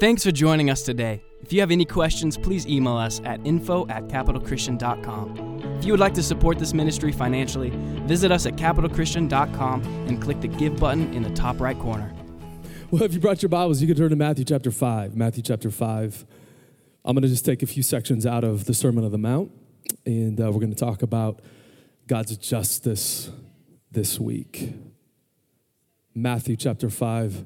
Thanks for joining us today. If you have any questions, please email us at info at capitalchristian.com. If you would like to support this ministry financially, visit us at capitalchristian.com and click the Give button in the top right corner. Well, if you brought your Bibles, you can turn to Matthew chapter 5. Matthew chapter 5. I'm going to just take a few sections out of the Sermon on the Mount, and uh, we're going to talk about God's justice this week. Matthew chapter 5,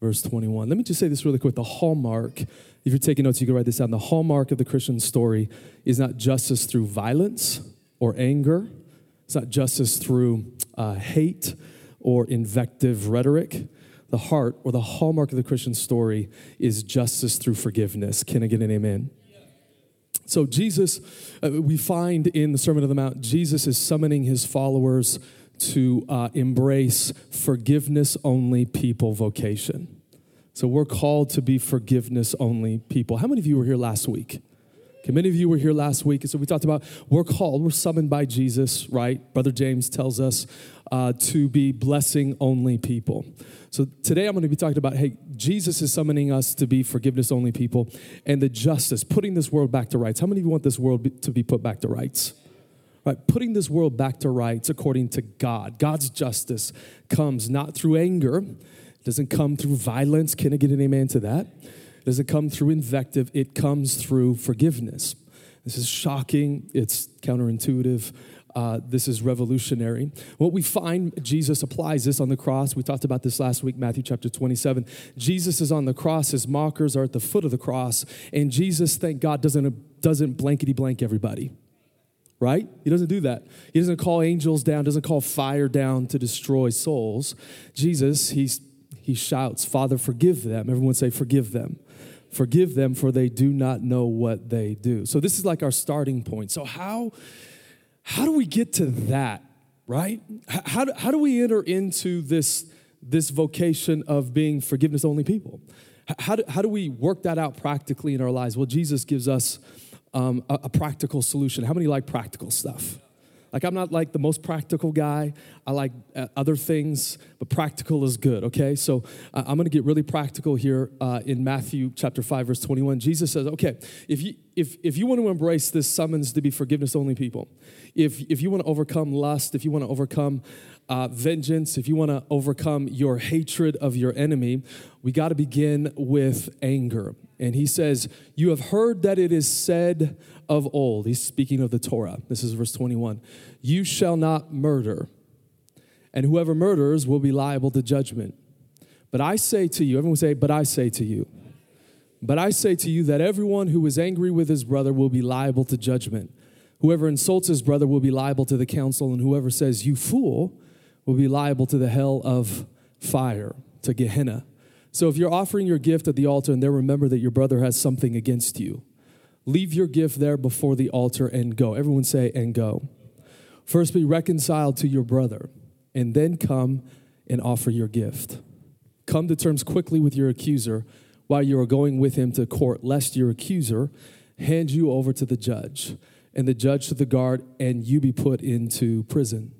verse 21. Let me just say this really quick. The hallmark, if you're taking notes, you can write this down. The hallmark of the Christian story is not justice through violence or anger, it's not justice through uh, hate or invective rhetoric. The heart or the hallmark of the Christian story is justice through forgiveness. Can I get an amen? So, Jesus, uh, we find in the Sermon on the Mount, Jesus is summoning his followers to uh, embrace forgiveness only people vocation. So we're called to be forgiveness only people. How many of you were here last week? Okay, many of you were here last week. And so we talked about we're called, we're summoned by Jesus, right? Brother James tells us uh, to be blessing only people. So today I'm going to be talking about hey, Jesus is summoning us to be forgiveness only people and the justice, putting this world back to rights. How many of you want this world to be put back to rights? Right, putting this world back to rights according to God. God's justice comes not through anger, it doesn't come through violence. Can I get an amen to that? It doesn't come through invective, it comes through forgiveness. This is shocking, it's counterintuitive. Uh, this is revolutionary. What we find, Jesus applies this on the cross. We talked about this last week, Matthew chapter 27. Jesus is on the cross, his mockers are at the foot of the cross, and Jesus, thank God, doesn't, doesn't blankety blank everybody right? He doesn't do that. He doesn't call angels down, doesn't call fire down to destroy souls. Jesus, he's, he shouts, Father, forgive them. Everyone say, forgive them. Forgive them, for they do not know what they do. So this is like our starting point. So how, how do we get to that, right? How do, how do we enter into this, this vocation of being forgiveness only people? How do, how do we work that out practically in our lives? Well, Jesus gives us um, a, a practical solution. How many like practical stuff? Like, I'm not like the most practical guy. I like uh, other things, but practical is good, okay? So uh, I'm gonna get really practical here uh, in Matthew chapter 5, verse 21. Jesus says, okay, if you, if, if you want to embrace this summons to be forgiveness only people, if, if you want to overcome lust, if you want to overcome uh, vengeance, if you want to overcome your hatred of your enemy, we got to begin with anger. And he says, You have heard that it is said of old. He's speaking of the Torah. This is verse 21. You shall not murder, and whoever murders will be liable to judgment. But I say to you, everyone say, But I say to you. But I say to you that everyone who is angry with his brother will be liable to judgment. Whoever insults his brother will be liable to the council, and whoever says, You fool, will be liable to the hell of fire, to Gehenna. So if you're offering your gift at the altar and there remember that your brother has something against you, leave your gift there before the altar and go. Everyone say, and go. First be reconciled to your brother, and then come and offer your gift. Come to terms quickly with your accuser while you are going with him to court, lest your accuser hand you over to the judge, and the judge to the guard, and you be put into prison.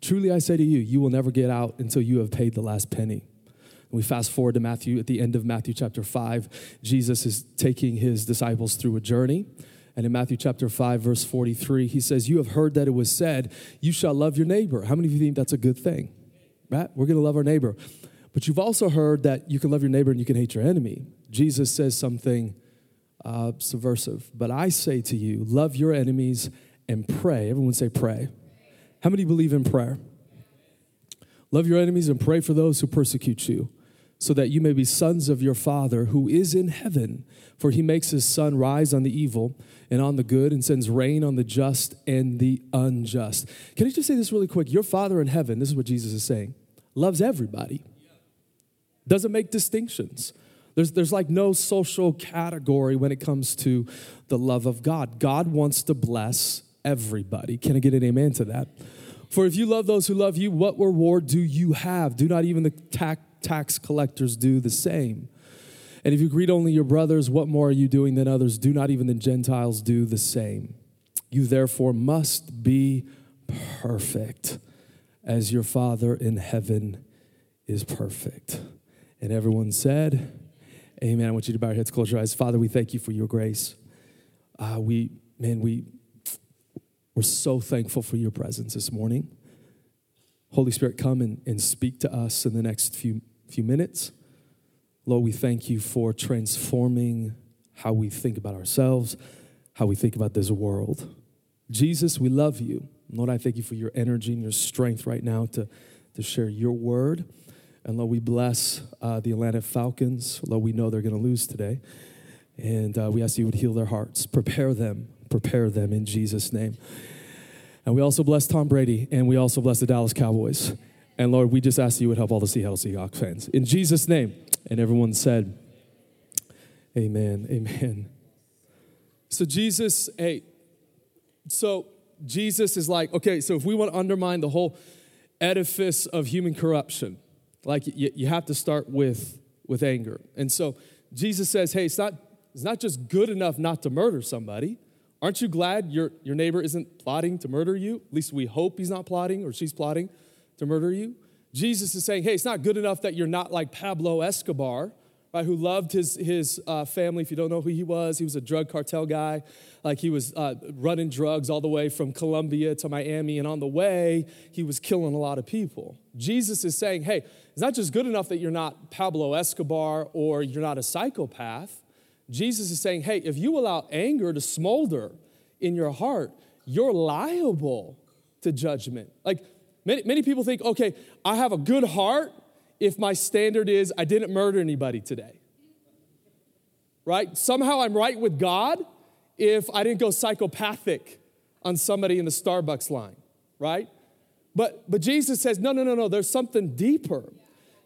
Truly I say to you, you will never get out until you have paid the last penny. we fast forward to Matthew, at the end of Matthew chapter 5, Jesus is taking his disciples through a journey. And in Matthew chapter 5, verse 43, he says, You have heard that it was said, You shall love your neighbor. How many of you think that's a good thing? Right? We're going to love our neighbor. But you've also heard that you can love your neighbor and you can hate your enemy. Jesus says something uh, subversive. But I say to you, love your enemies and pray. Everyone say, pray how many believe in prayer? Love your enemies and pray for those who persecute you, so that you may be sons of your Father who is in heaven. For he makes his sun rise on the evil and on the good, and sends rain on the just and the unjust. Can I just say this really quick? Your Father in heaven, this is what Jesus is saying, loves everybody, doesn't make distinctions. There's, there's like no social category when it comes to the love of God. God wants to bless everybody. Can I get an amen to that? For if you love those who love you, what reward do you have? Do not even the tax collectors do the same? And if you greet only your brothers, what more are you doing than others? Do not even the Gentiles do the same? You therefore must be perfect as your Father in heaven is perfect. And everyone said, Amen. I want you to bow your heads, close your eyes. Father, we thank you for your grace. Uh, we, man, we, we're so thankful for your presence this morning. Holy Spirit, come and, and speak to us in the next few, few minutes. Lord, we thank you for transforming how we think about ourselves, how we think about this world. Jesus, we love you. Lord, I thank you for your energy and your strength right now to, to share your word. And Lord, we bless uh, the Atlanta Falcons. Lord, we know they're going to lose today. And uh, we ask you would heal their hearts. Prepare them, prepare them in Jesus' name. And we also bless Tom Brady, and we also bless the Dallas Cowboys. And Lord, we just ask you would help all the Seattle Seahawks fans. In Jesus' name. And everyone said, Amen, amen. So Jesus, hey, so Jesus is like, okay, so if we want to undermine the whole edifice of human corruption, like you, you have to start with, with anger. And so Jesus says, hey, it's not, it's not just good enough not to murder somebody. Aren't you glad your, your neighbor isn't plotting to murder you? At least we hope he's not plotting or she's plotting to murder you. Jesus is saying, hey, it's not good enough that you're not like Pablo Escobar, right, who loved his, his uh, family. If you don't know who he was, he was a drug cartel guy. Like he was uh, running drugs all the way from Colombia to Miami, and on the way, he was killing a lot of people. Jesus is saying, hey, it's not just good enough that you're not Pablo Escobar or you're not a psychopath. Jesus is saying, hey, if you allow anger to smolder in your heart, you're liable to judgment. Like many, many people think, okay, I have a good heart if my standard is I didn't murder anybody today. Right? Somehow I'm right with God if I didn't go psychopathic on somebody in the Starbucks line, right? But but Jesus says, no, no, no, no, there's something deeper.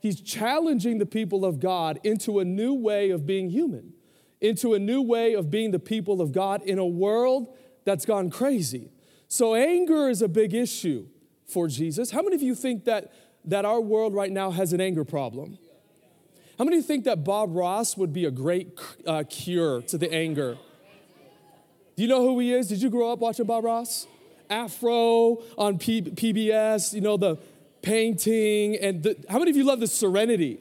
He's challenging the people of God into a new way of being human, into a new way of being the people of God in a world that's gone crazy. So anger is a big issue for Jesus. How many of you think that that our world right now has an anger problem. How many of you think that Bob Ross would be a great uh, cure to the anger? Do you know who he is? Did you grow up watching Bob Ross? Afro on P- PBS, you know, the painting. And the, how many of you love the serenity?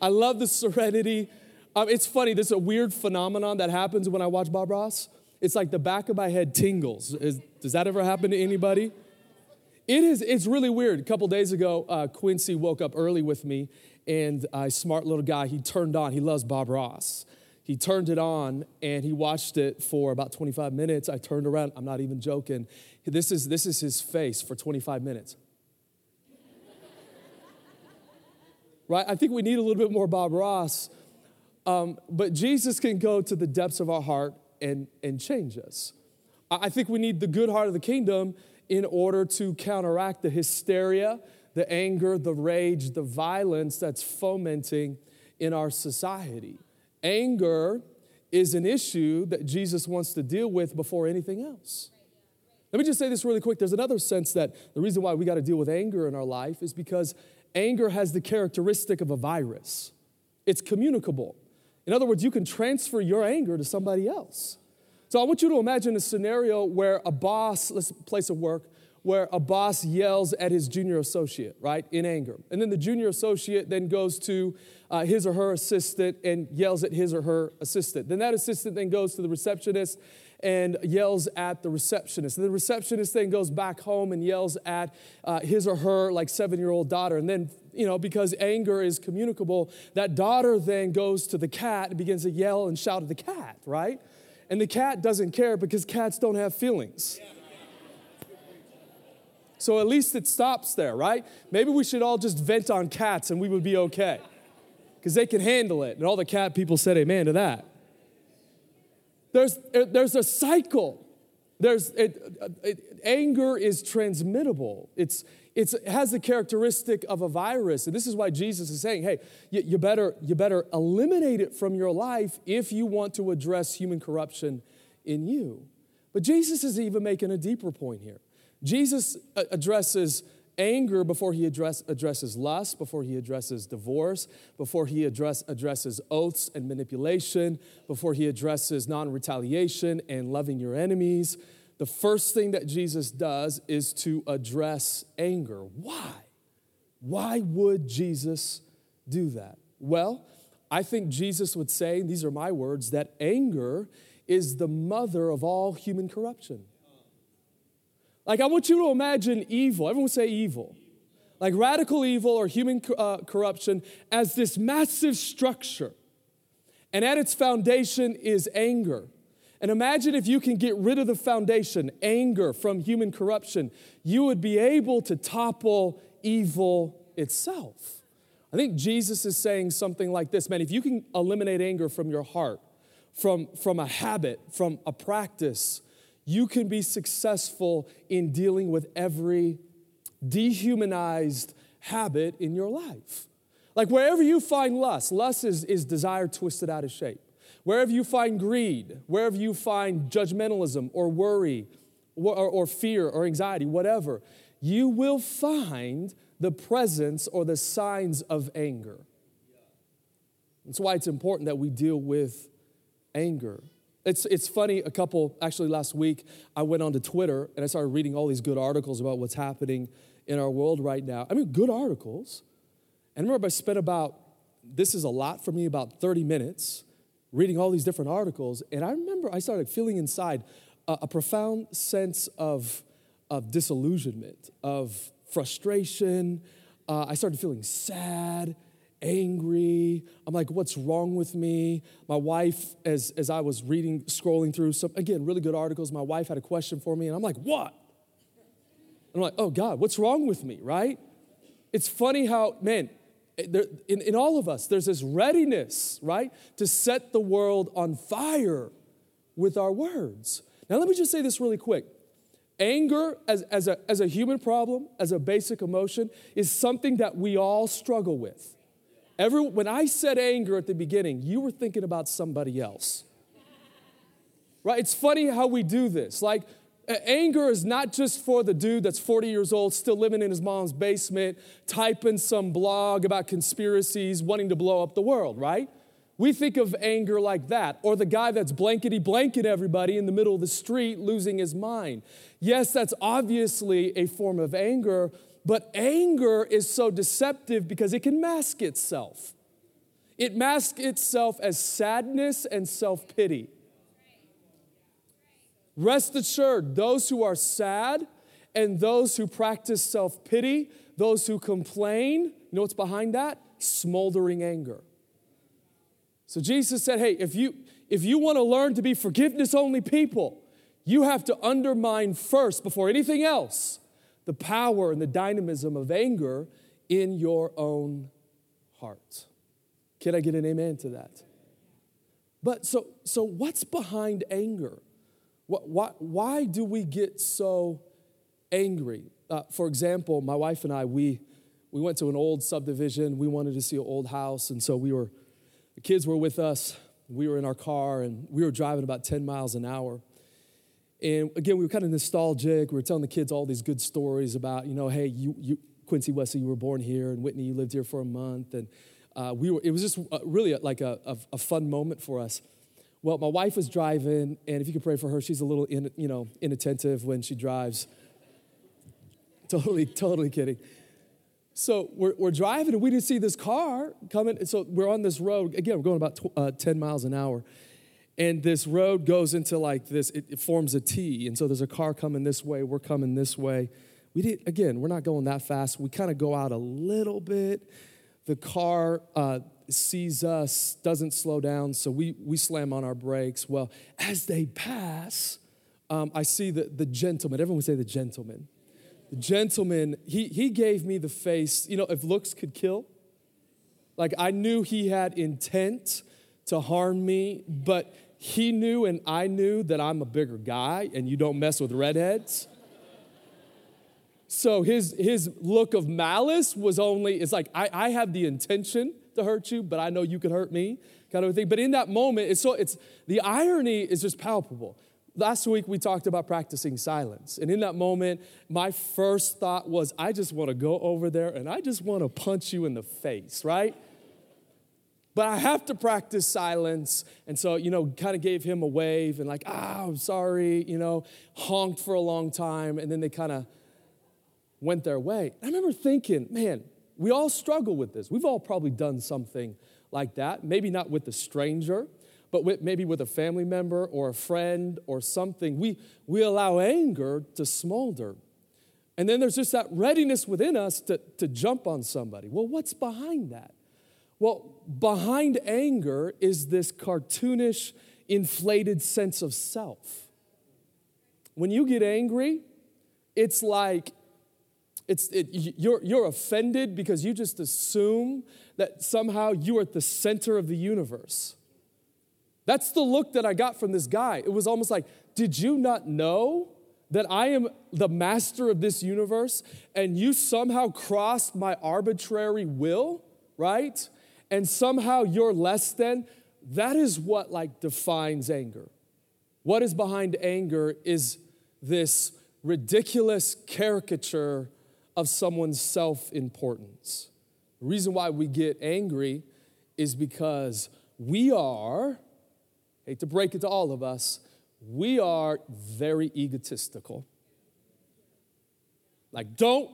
I love the serenity. Um, it's funny, there's a weird phenomenon that happens when I watch Bob Ross. It's like the back of my head tingles. Is, does that ever happen to anybody? It is, it's really weird. A couple days ago, uh, Quincy woke up early with me, and a smart little guy, he turned on, he loves Bob Ross. He turned it on and he watched it for about 25 minutes. I turned around, I'm not even joking. This is, this is his face for 25 minutes. right? I think we need a little bit more Bob Ross. Um, but Jesus can go to the depths of our heart and, and change us. I think we need the good heart of the kingdom in order to counteract the hysteria, the anger, the rage, the violence that's fomenting in our society. Anger is an issue that Jesus wants to deal with before anything else. Let me just say this really quick. There's another sense that the reason why we got to deal with anger in our life is because anger has the characteristic of a virus. It's communicable. In other words, you can transfer your anger to somebody else. So I want you to imagine a scenario where a boss, let's place of work, where a boss yells at his junior associate, right, in anger. And then the junior associate then goes to uh, his or her assistant and yells at his or her assistant. Then that assistant then goes to the receptionist and yells at the receptionist. And the receptionist then goes back home and yells at uh, his or her like seven year old daughter. And then, you know, because anger is communicable, that daughter then goes to the cat and begins to yell and shout at the cat, right? And the cat doesn't care because cats don't have feelings. So at least it stops there, right? Maybe we should all just vent on cats and we would be okay because they can handle it. And all the cat people said amen to that. There's, eh, there's a cycle. There's, it, it, anger is transmittable. It's, it's, it has the characteristic of a virus. And this is why Jesus is saying, hey, you, you, better, you better eliminate it from your life if you want to address human corruption in you. But Jesus is even making a deeper point here. Jesus uh, addresses anger before he address, addresses lust, before he addresses divorce, before he address, addresses oaths and manipulation, before he addresses non retaliation and loving your enemies the first thing that Jesus does is to address anger. Why? Why would Jesus do that? Well, I think Jesus would say, these are my words, that anger is the mother of all human corruption. Like, I want you to imagine evil. Everyone say evil. Like radical evil or human uh, corruption as this massive structure. And at its foundation is anger. And imagine if you can get rid of the foundation, anger from human corruption, you would be able to topple evil itself. I think Jesus is saying something like this man, if you can eliminate anger from your heart, from, from a habit, from a practice, you can be successful in dealing with every dehumanized habit in your life. Like wherever you find lust, lust is, is desire twisted out of shape. Wherever you find greed, wherever you find judgmentalism or worry or, or fear or anxiety, whatever, you will find the presence or the signs of anger. That's why it's important that we deal with anger. It's, it's funny, a couple, actually last week, I went onto Twitter and I started reading all these good articles about what's happening in our world right now. I mean, good articles. And I remember I spent about, this is a lot for me, about 30 minutes reading all these different articles. And I remember I started feeling inside a, a profound sense of, of disillusionment, of frustration. Uh, I started feeling sad angry. I'm like, what's wrong with me? My wife, as, as I was reading, scrolling through some, again, really good articles, my wife had a question for me, and I'm like, what? And I'm like, oh God, what's wrong with me, right? It's funny how, man, there, in, in all of us, there's this readiness, right, to set the world on fire with our words. Now, let me just say this really quick. Anger, as, as, a, as a human problem, as a basic emotion, is something that we all struggle with. Every, when I said anger at the beginning, you were thinking about somebody else. Right? It's funny how we do this. Like, anger is not just for the dude that's 40 years old, still living in his mom's basement, typing some blog about conspiracies, wanting to blow up the world, right? We think of anger like that, or the guy that's blankety blanket everybody in the middle of the street losing his mind. Yes, that's obviously a form of anger, but anger is so deceptive because it can mask itself. It masks itself as sadness and self pity. Rest assured, those who are sad and those who practice self pity, those who complain, you know what's behind that? Smoldering anger. So Jesus said, hey, if you, if you want to learn to be forgiveness only people, you have to undermine first, before anything else, the power and the dynamism of anger in your own heart. Can I get an amen to that? But so, so what's behind anger? Why, why do we get so angry? Uh, for example, my wife and I, we, we went to an old subdivision. We wanted to see an old house. And so we were, the kids were with us. We were in our car and we were driving about 10 miles an hour. And again, we were kind of nostalgic. We were telling the kids all these good stories about, you know, hey, you, you Quincy Wesley, you were born here, and Whitney, you lived here for a month. And uh, we were, it was just uh, really like a, a, a, fun moment for us. Well, my wife was driving, and if you could pray for her, she's a little, in, you know, inattentive when she drives. totally, totally kidding. So we're, we're driving, and we didn't see this car coming. So we're on this road. Again, we're going about tw- uh, 10 miles an hour and this road goes into like this it, it, forms a t and so there's a car coming this way we're coming this way we did again we're not going that fast we kind of go out a little bit the car uh, sees us doesn't slow down so we we slam on our brakes. Well as they pass um, i see the, the gentleman. Everyone say the gentleman. The gentleman he, he gave me the face you know if looks could kill. Like i knew he had intent to harm me but he knew and I knew that I'm a bigger guy and you don't mess with redheads. So his, his look of malice was only, it's like, I, I have the intention to hurt you, but I know you could hurt me, kind of thing. But in that moment, it's so, it's, the irony is just palpable. Last week we talked about practicing silence. And in that moment, my first thought was, I just want to go over there and I just want to punch you in the face, right? but I have to practice silence. And so, you know, kind of gave him a wave and like, ah, I'm sorry, you know, honked for a long time. And then they kind of went their way. I remember thinking, man, We all struggle with this. We've all probably done something like that. Maybe not with a stranger, but with, maybe with a family member or a friend or something. We, we allow anger to smolder. And then there's just that readiness within us to, to jump on somebody. Well, what's behind that? Well, behind anger is this cartoonish, inflated sense of self. When you get angry, it's like it's, it, you're, you're offended because you just assume that somehow you are at the center of the universe. That's the look that I got from this guy. It was almost like, Did you not know that I am the master of this universe and you somehow crossed my arbitrary will, right? And somehow you're less than? That is what like defines anger. What is behind anger is this ridiculous caricature of someone's self importance. The reason why we get angry is because we are, hate to break it to all of us, we are very egotistical. Like, don't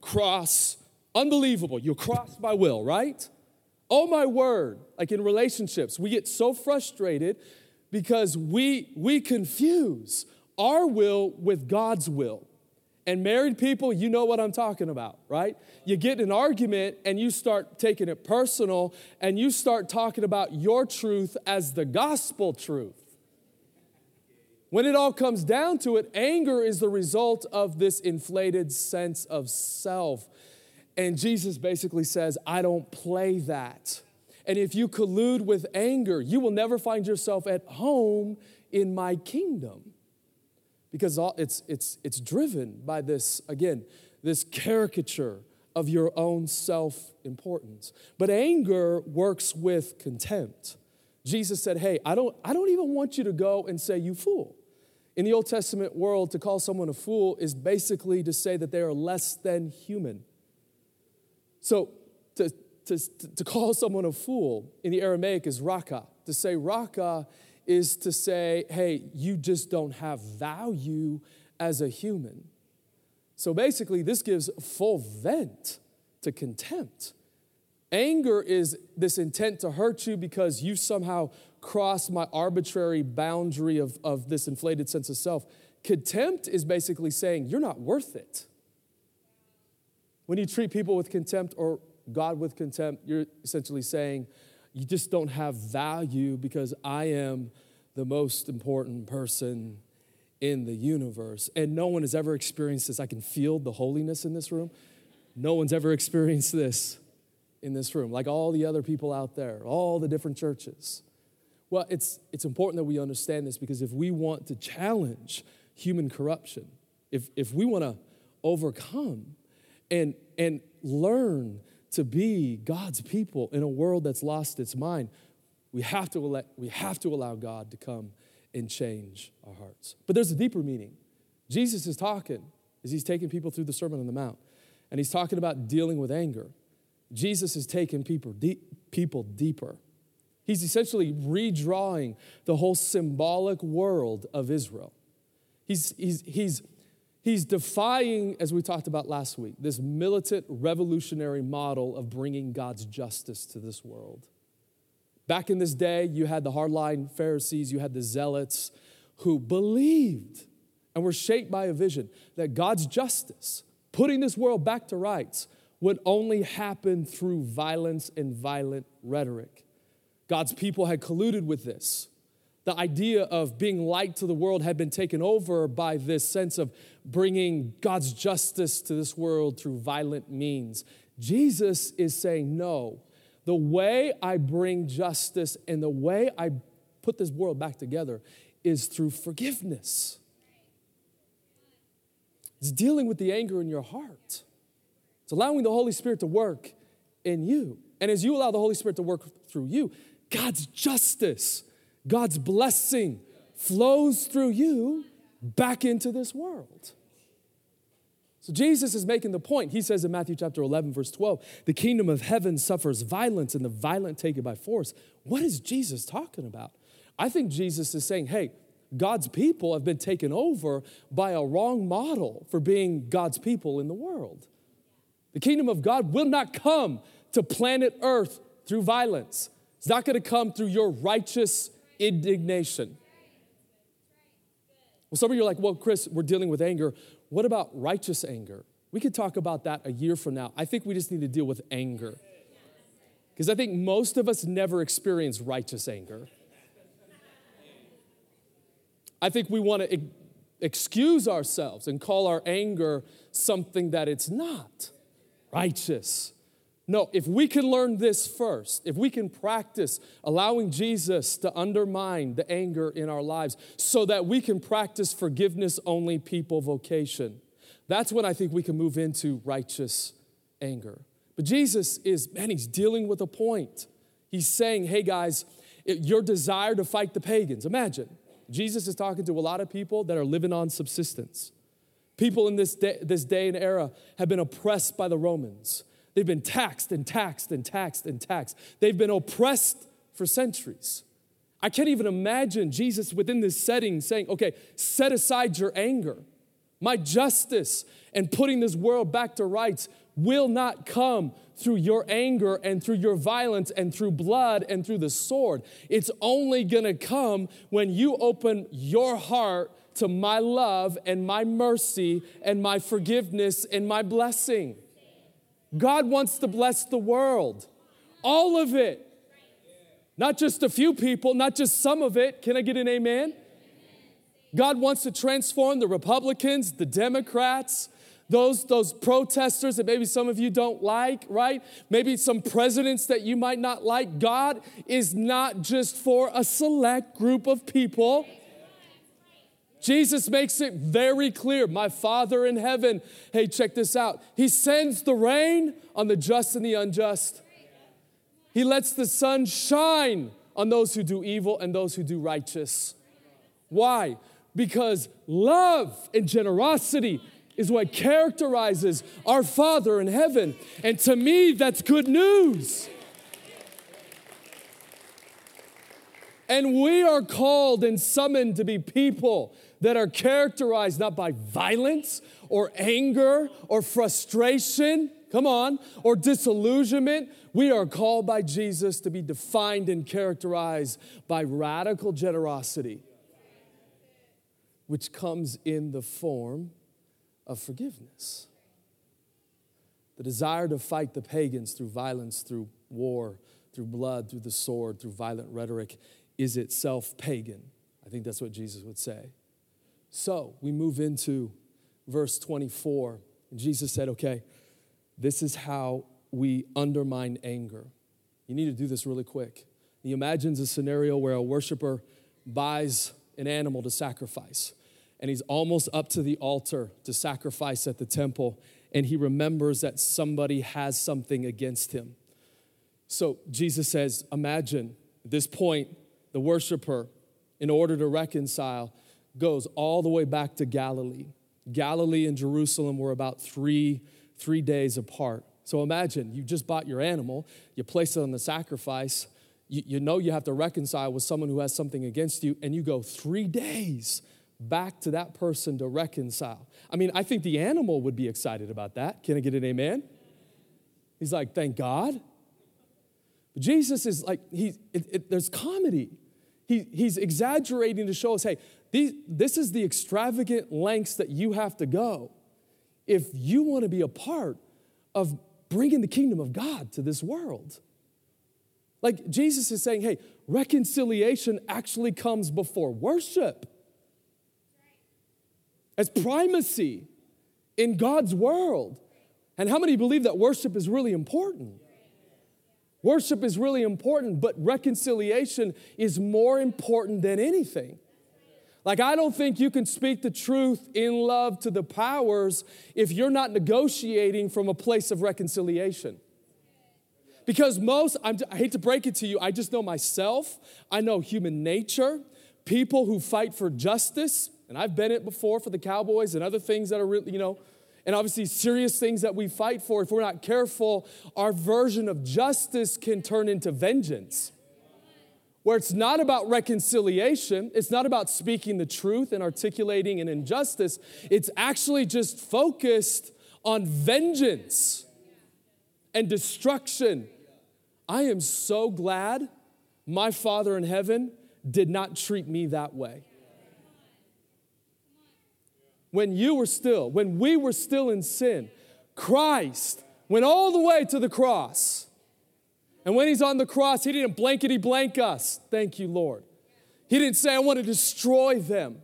cross, unbelievable, you'll cross my will, right? Oh my word, like in relationships, we get so frustrated because we, we confuse our will with God's will. And married people, you know what I'm talking about, right? You get an argument and you start taking it personal and you start talking about your truth as the gospel truth. When it all comes down to it, anger is the result of this inflated sense of self. And Jesus basically says, I don't play that. And if you collude with anger, you will never find yourself at home in my kingdom because it's, it's, it's driven by this, again, this caricature of your own self importance. But anger works with contempt. Jesus said, Hey, I don't, I don't even want you to go and say, You fool. In the Old Testament world, to call someone a fool is basically to say that they are less than human. So to, to, to call someone a fool in the Aramaic is raka. To say raka is to say, hey, you just don't have value as a human. So basically, this gives full vent to contempt. Anger is this intent to hurt you because you somehow crossed my arbitrary boundary of, of this inflated sense of self. Contempt is basically saying, you're not worth it. When you treat people with contempt or God with contempt, you're essentially saying, you just don't have value because I am the most important person in the universe. And no one has ever experienced this. I can feel the holiness in this room. No one's ever experienced this in this room, like all the other people out there, all the different churches. Well, it's, it's important that we understand this because if we want to challenge human corruption, if, if we want to overcome and, and learn to be God's people in a world that's lost its mind, we have to, let, we have to allow God to come and change our hearts. But there's a deeper meaning. Jesus is talking as he's taking people through the Sermon on the Mount, and he's talking about dealing with anger. Jesus is taking people, deep, people deeper. He's essentially redrawing the whole symbolic world of Israel. He's, he's, he's He's defying, as we talked about last week, this militant revolutionary model of bringing God's justice to this world. Back in this day, you had the hardline Pharisees, you had the zealots who believed and were shaped by a vision that God's justice, putting this world back to rights, would only happen through violence and violent rhetoric. God's people had colluded with this the idea of being light to the world had been taken over by this sense of bringing God's justice to this world through violent means. Jesus is saying, no, the way I bring justice and the way I put this world back together is through forgiveness. It's dealing with the anger in your heart. It's allowing the Holy Spirit to work in you. And as you allow the Holy Spirit to work through you, God's justice God's blessing flows through you back into this world. So Jesus is making the point. He says in Matthew chapter 11, verse 12, the kingdom of heaven suffers violence and the violent take it by force. What is Jesus talking about? I think Jesus is saying, hey, God's people have been taken over by a wrong model for being God's people in the world. The kingdom of God will not come to planet Earth through violence. It's not going to come through your righteous indignation. Well, some of you are like, well, Chris, we're dealing with anger. What about righteous anger? We could talk about that a year from now. I think we just need to deal with anger. Because I think most of us never experience righteous anger. I think we want to excuse ourselves and call our anger something that it's not righteous. No, if we can learn this first, if we can practice allowing Jesus to undermine the anger in our lives so that we can practice forgiveness only people vocation, that's when I think we can move into righteous anger. But Jesus is, man, he's dealing with a point. He's saying, hey guys, your desire to fight the pagans, imagine, Jesus is talking to a lot of people that are living on subsistence. People in this day, this day and era have been oppressed by the Romans. They've been taxed and taxed and taxed and taxed. They've been oppressed for centuries. I can't even imagine Jesus within this setting saying, okay, set aside your anger. My justice and putting this world back to rights will not come through your anger and through your violence and through blood and through the sword. It's only gonna come when you open your heart to my love and my mercy and my forgiveness and my blessing. God wants to bless the world, all of it. Not just a few people, not just some of it. Can I get an amen? God wants to transform the Republicans, the Democrats, those, those protesters that maybe some of you don't like, right? Maybe some presidents that you might not like. God is not just for a select group of people. Jesus makes it very clear. My Father in heaven, hey, check this out. He sends the rain on the just and the unjust. He lets the sun shine on those who do evil and those who do righteous. Why? Because love and generosity is what characterizes our Father in heaven. And to me, that's good news. And we are called and summoned to be people that are characterized not by violence or anger or frustration, come on, or disillusionment. We are called by Jesus to be defined and characterized by radical generosity, which comes in the form of forgiveness. The desire to fight the pagans through violence, through war, through blood, through the sword, through violent rhetoric is itself pagan. I think that's what Jesus would say. So we move into verse 24. And Jesus said, okay, this is how we undermine anger. You need to do this really quick. He imagines a scenario where a worshiper buys an animal to sacrifice, and he's almost up to the altar to sacrifice at the temple, and he remembers that somebody has something against him. So Jesus says, Imagine at this point, the worshiper, in order to reconcile, goes all the way back to Galilee. Galilee and Jerusalem were about three, three days apart. So imagine you just bought your animal, you place it on the sacrifice, you, you know you have to reconcile with someone who has something against you, and you go three days back to that person to reconcile. I mean, I think the animal would be excited about that. Can I get an amen? He's like, thank God. But Jesus is like, he, it, it, there's comedy. He, he's exaggerating to show us, hey, these, this is the extravagant lengths that you have to go if you want to be a part of bringing the kingdom of God to this world. Like Jesus is saying, hey, reconciliation actually comes before worship as primacy in God's world. And how many believe that worship is really important? Worship is really important, but reconciliation is more important than anything. Like, I don't think you can speak the truth in love to the powers if you're not negotiating from a place of reconciliation. Because most, I'm, i hate to break it to you, I just know myself, I know human nature, people who fight for justice, and I've been it before for the Cowboys and other things that are really, you know, and obviously serious things that we fight for. If we're not careful, our version of justice can turn into vengeance where it's not about reconciliation, it's not about speaking the truth and articulating an injustice, it's actually just focused on vengeance. and destruction. I am so glad my Father in heaven did not treat me that way. When you were still, when we were still in sin, Christ went all the way to the cross. And when he's on the cross, he didn't blankety blank us. Thank you, Lord. He didn't say, I want to destroy them.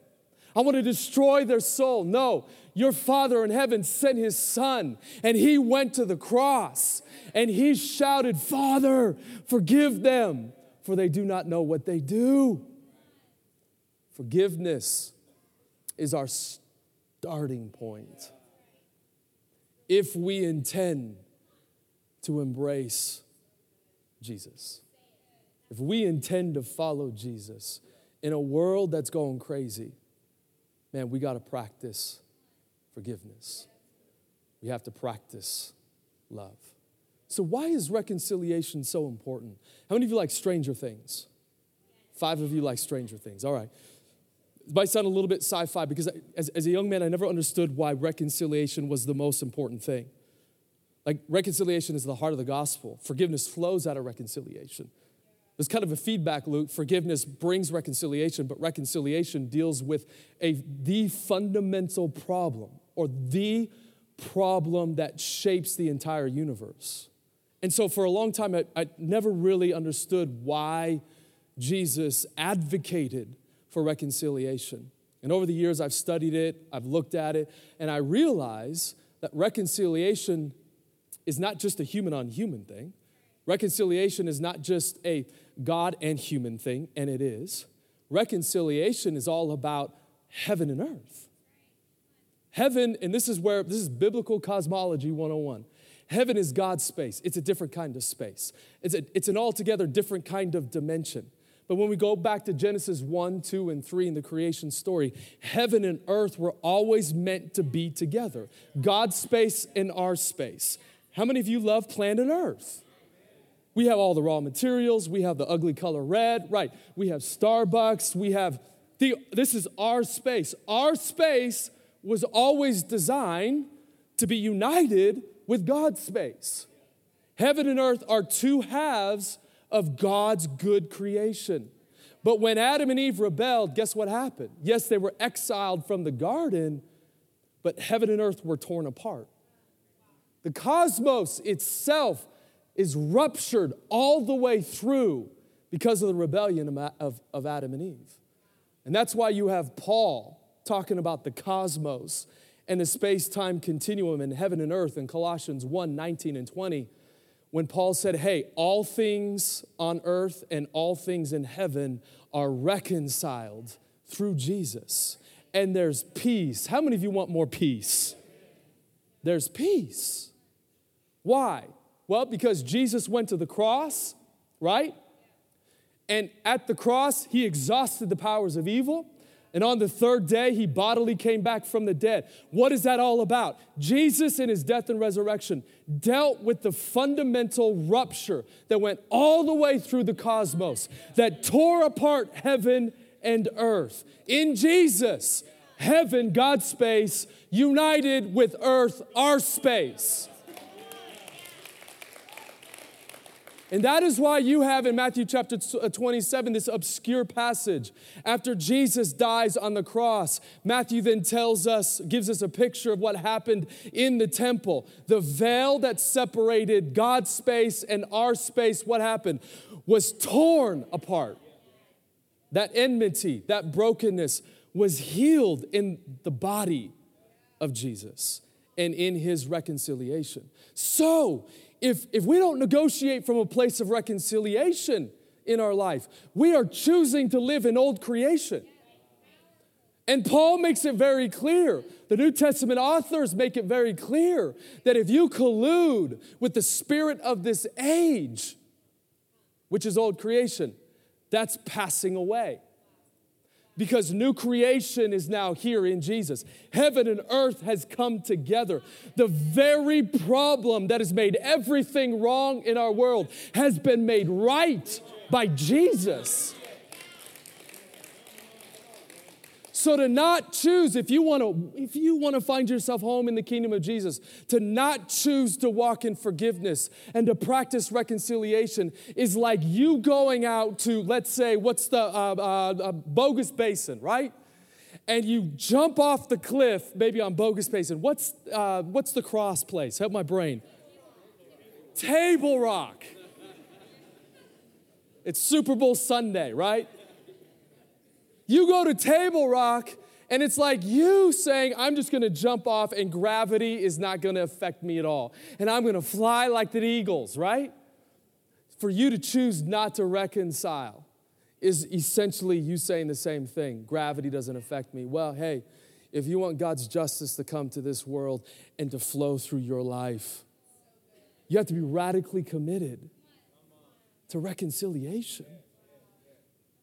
I want to destroy their soul. No, your Father in heaven sent his Son, and he went to the cross and he shouted, Father, forgive them, for they do not know what they do. Forgiveness is our starting point. If we intend to embrace Jesus, if we intend to follow Jesus in a world that's going crazy, man, we got to practice forgiveness. We have to practice love. So, why is reconciliation so important? How many of you like Stranger Things? Five of you like Stranger Things. All right. It might sound a little bit sci fi because as, as a young man, I never understood why reconciliation was the most important thing. Like, reconciliation is the heart of the gospel, forgiveness flows out of reconciliation. There's kind of a feedback loop. Forgiveness brings reconciliation, but reconciliation deals with a, the fundamental problem or the problem that shapes the entire universe. And so, for a long time, I, I never really understood why Jesus advocated for reconciliation. And over the years, I've studied it, I've looked at it, and I realize that reconciliation is not just a human on human thing. Reconciliation is not just a God and human thing, and it is. Reconciliation is all about heaven and earth. Heaven, and this is where this is biblical cosmology 101. Heaven is God's space. It's a different kind of space. It's, a, it's an altogether different kind of dimension. But when we go back to Genesis 1, 2, and 3 in the creation story, heaven and earth were always meant to be together God's space and our space. How many of you love planet Earth? We have all the raw materials, we have the ugly color red, right? We have Starbucks, we have the, this is our space. Our space was always designed to be united with God's space. Heaven and earth are two halves of God's good creation. But when Adam and Eve rebelled, guess what happened? Yes, they were exiled from the garden, but heaven and earth were torn apart. The cosmos itself is ruptured all the way through because of the rebellion of, of Adam and Eve. And that's why you have Paul talking about the cosmos and the space time continuum in heaven and earth in Colossians 1 19 and 20, when Paul said, Hey, all things on earth and all things in heaven are reconciled through Jesus. And there's peace. How many of you want more peace? There's peace. Why? Well, because Jesus went to the cross, right? And at the cross, he exhausted the powers of evil. And on the third day, he bodily came back from the dead. What is that all about? Jesus, in his death and resurrection, dealt with the fundamental rupture that went all the way through the cosmos, that tore apart heaven and earth. In Jesus, heaven, God's space, united with earth, our space. And that is why you have in Matthew chapter uh, 27 this obscure passage. After Jesus dies on the cross, Matthew then tells us, gives us a picture of what happened in the temple. The veil that separated God's space and our space, what happened? Was torn apart. That enmity, that brokenness was healed in the body of Jesus and in his reconciliation. So, if, if we don't negotiate from a place of reconciliation in our life, we are choosing to live in old creation. And Paul makes it very clear. The New Testament authors make it very clear that if you collude with the spirit of this age, which is old creation, that's passing away because new creation is now here in Jesus. Heaven and earth has come together. The very problem that has made everything wrong in our world has been made right by Jesus. So to not choose, if you want to, if you want to find yourself home in the kingdom of Jesus, to not choose to walk in forgiveness and to practice reconciliation is like you going out to, let's say, what's the uh, uh, uh, bogus basin, right? And you jump off the cliff, maybe on bogus basin. What's uh, what's the cross place? Help my brain. Table Rock. It's Super Bowl Sunday, right? You go to Table Rock, and it's like you saying, I'm just gonna jump off, and gravity is not gonna affect me at all. And I'm gonna fly like the eagles, right? For you to choose not to reconcile is essentially you saying the same thing gravity doesn't affect me. Well, hey, if you want God's justice to come to this world and to flow through your life, you have to be radically committed to reconciliation.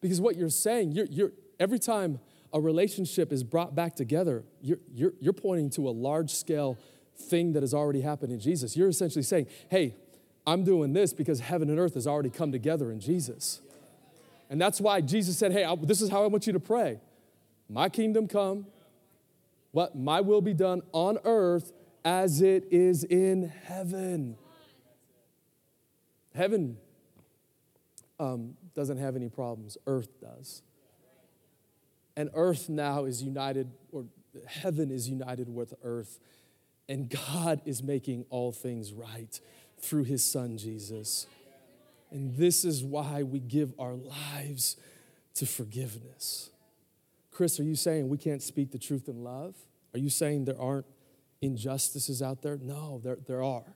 Because what you're saying, you're, you're, every time a relationship is brought back together, you're, you're, you're pointing to a large scale thing that has already happened in Jesus. You're essentially saying, hey, I'm doing this because heaven and earth has already come together in Jesus. And that's why Jesus said, hey, I, this is how I want you to pray. My kingdom come, what my will be done on earth as it is in heaven. Heaven um, doesn't have any problems, earth does. And earth now is united, or heaven is united with earth. And God is making all things right through his son Jesus. And this is why we give our lives to forgiveness. Chris, are you saying we can't speak the truth in love? Are you saying there aren't injustices out there? No, there, there are.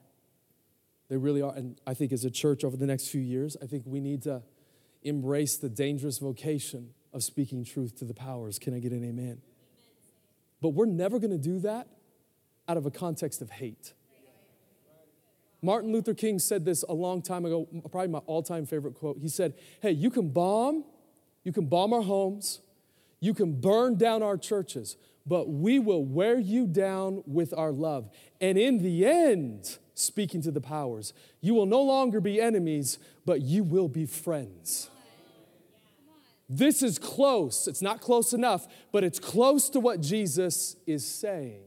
They really are. And I think as a church over the next few years, I think we need to embrace the dangerous vocation of speaking truth to the powers. Can I get an amen? But we're never going to do that out of a context of hate. Martin Luther King said this a long time ago, probably my all time favorite quote. He said, Hey, you can bomb, you can bomb our homes, you can burn down our churches, but we will wear you down with our love. And in the end, speaking to the powers, you will no longer be enemies, but you will be friends. This is close. It's not close enough, but it's close to what Jesus is saying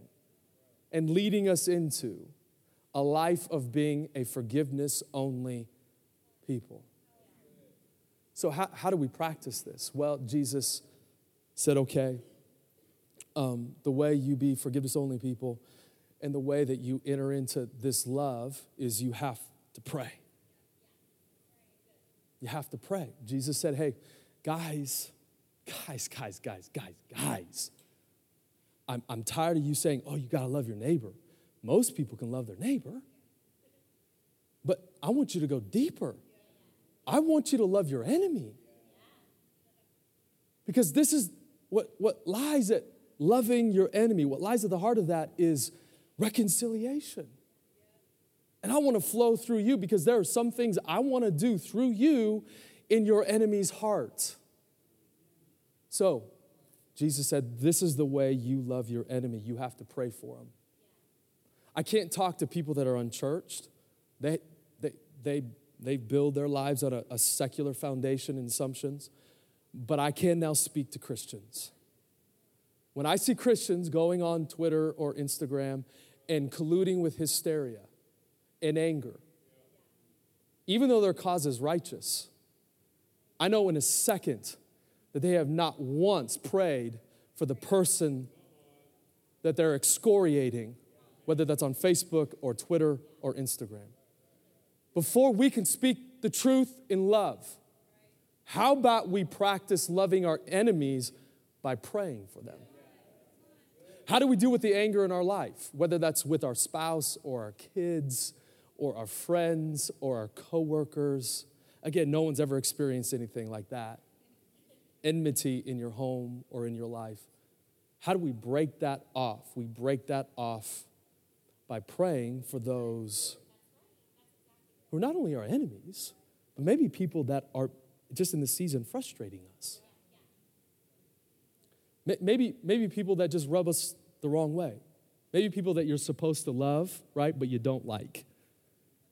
and leading us into a life of being a forgiveness only people. So, how, how do we practice this? Well, Jesus said, okay, um, the way you be forgiveness only people and the way that you enter into this love is you have to pray. You have to pray. Jesus said, hey, guys, guys, guys, guys, guys, guys, I'm, I'm tired of you saying, oh, you got to love your neighbor. Most people can love their neighbor. But I want you to go deeper. I want you to love your enemy. Because this is what, what lies at loving your enemy, what lies at the heart of that is reconciliation. And I want to flow through you because there are some things I want to do through you in your enemy's heart. So, Jesus said, This is the way you love your enemy. You have to pray for them. I can't talk to people that are unchurched. They, they, they, they build their lives on a, a secular foundation and assumptions, but I can now speak to Christians. When I see Christians going on Twitter or Instagram and colluding with hysteria and anger, even though their cause is righteous, I know in a second that they have not once prayed for the person that they're excoriating whether that's on Facebook or Twitter or Instagram. Before we can speak the truth in love, how about we practice loving our enemies by praying for them? How do we deal with the anger in our life, whether that's with our spouse or our kids or our friends or our coworkers? Again, no one's ever experienced anything like that. Enmity in your home or in your life. How do we break that off? We break that off by praying for those who are not only our enemies, but maybe people that are just in the season frustrating us. Maybe, maybe people that just rub us the wrong way. Maybe people that you're supposed to love, right, but you don't like.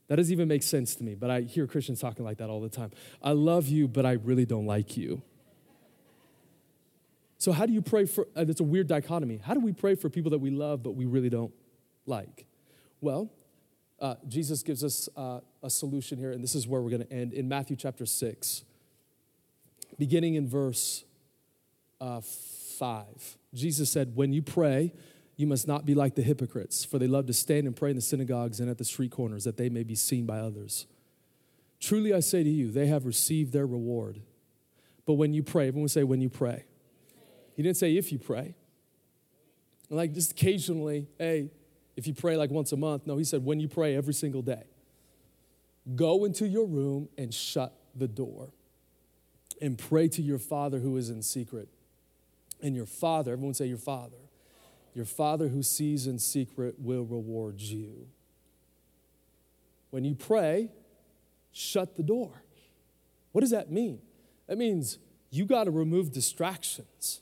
That doesn't even make sense to me, but I hear Christians talking like that all the time. I love you, but I really don't like you. So, how do you pray for? Uh, a weird dichotomy. How do we pray for people that we love but we really don't like? Well, uh, Jesus gives us uh, a solution here, and this is where we're going to end in Matthew chapter 6, beginning in verse uh, 5. Jesus said, When you pray, you must not be like the hypocrites, for they love to stand and pray in the synagogues and at the street corners that they may be seen by others. Truly I say to you, they have received their reward. But when you pray, everyone say, when you pray. He didn't say if you pray. Like just occasionally, hey, if you pray like once a month. No, he said when you pray every single day. Go into your room and shut the door and pray to your Father who is in secret. And your Father, everyone say your Father, your Father who sees in secret will reward you. When you pray, shut the door. What does that mean? That means you got to remove distractions.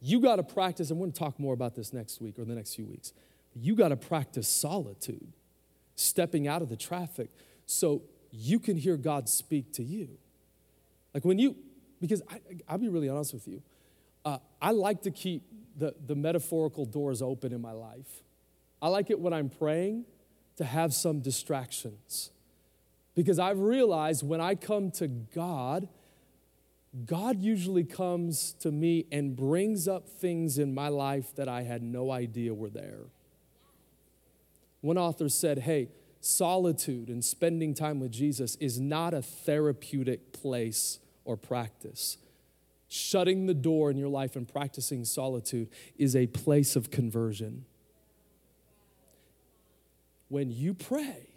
You got to practice, and we're going to talk more about this next week or the next few weeks. You got to practice solitude, stepping out of the traffic so you can hear God speak to you. Like when you, because I, will be really honest with you, uh, I like to keep the, the metaphorical doors open in my life. I like it when I'm praying to have some distractions. Because I've realized when I come to God, God usually comes to me and brings up things in my life that I had no idea were there. One author said, Hey, solitude and spending time with Jesus is not a therapeutic place or practice. Shutting the door in your life and practicing solitude is a place of conversion. When you pray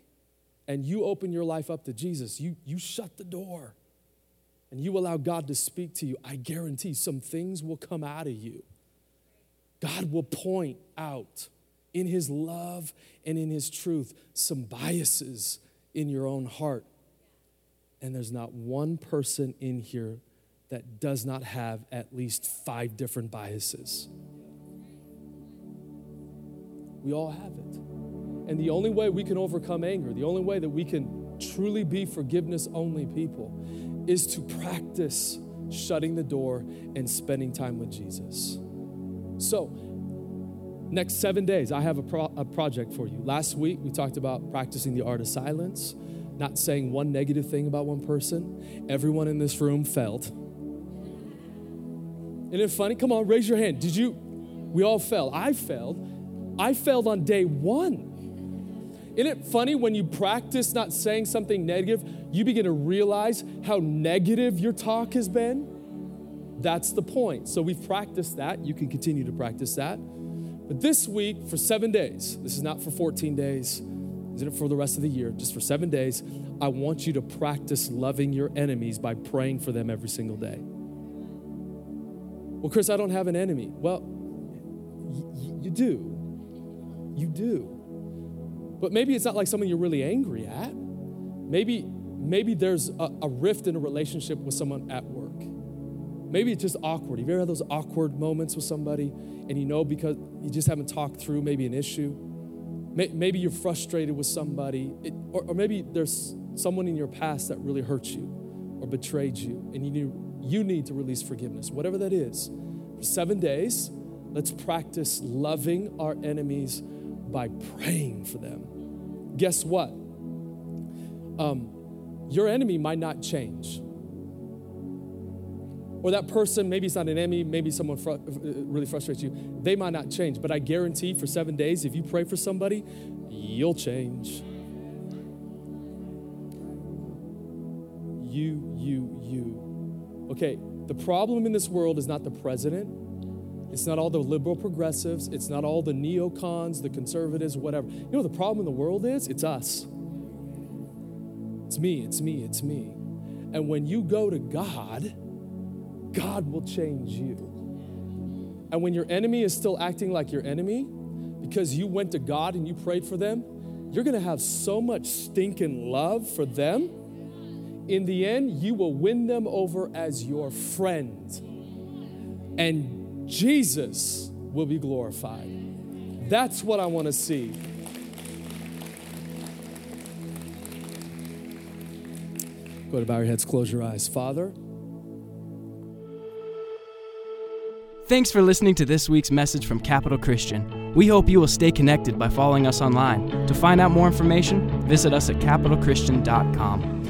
and you open your life up to Jesus, you, you shut the door and you allow God to speak to you. I guarantee some things will come out of you. God will point out in His love and in His truth some biases in your own heart. And there's not one person in here that does not have at least five different biases. We all have it. And the only way we can overcome anger, the only way that we can truly be forgiveness only people, is to practice shutting the door and spending time with Jesus. So, next seven days, I have a, pro- a project for you. Last week, we talked about practicing the art of silence, not saying one negative thing about one person. Everyone in this room failed. Isn't it funny? Come on, raise your hand. Did you? We all fell. I failed. I failed on day one. Isn't it funny when you practice not saying something negative, you begin to realize how negative your talk has been? That's the point. So we've practiced that. You can continue to practice that. But this week, for seven days, this is not for 14 days, isn't it for the rest of the year? Just for seven days, I want you to practice loving your enemies by praying for them every single day. Well, Chris, I don't have an enemy. Well, y- you do. You do. But maybe it's not like someone you're really angry at. Maybe, maybe there's a, a rift in a relationship with someone at work. Maybe it's just awkward. Have you ever had those awkward moments with somebody and you know because you just haven't talked through maybe an issue? Maybe you're frustrated with somebody, it, or, or maybe there's someone in your past that really hurt you or betrayed you and you knew you need to release forgiveness, whatever that is. For seven days, let's practice loving our enemies by praying for them. Guess what? Um, your enemy might not change. Or that person, maybe it's not an enemy, maybe someone fr- really frustrates you, they might not change. But I guarantee for seven days, if you pray for somebody, you'll change. You, you, you. Okay, the problem in this world is not the president. It's not all the liberal progressives. It's not all the neocons, the conservatives, whatever. You know what the problem in the world is? It's us. It's me, it's me, it's me. And when you go to God, God will change you. And when your enemy is still acting like your enemy, because you went to God and you prayed for them, you're gonna have so much stinking love for them in the end, you will win them over as your friend. And Jesus will be glorified. That's what I want to see. Go to bow your heads, close your eyes. Father, Thanks for listening to this week's message from Capital Christian. We hope you will stay connected by following us online. To find out more information, visit us at capitalchristian.com.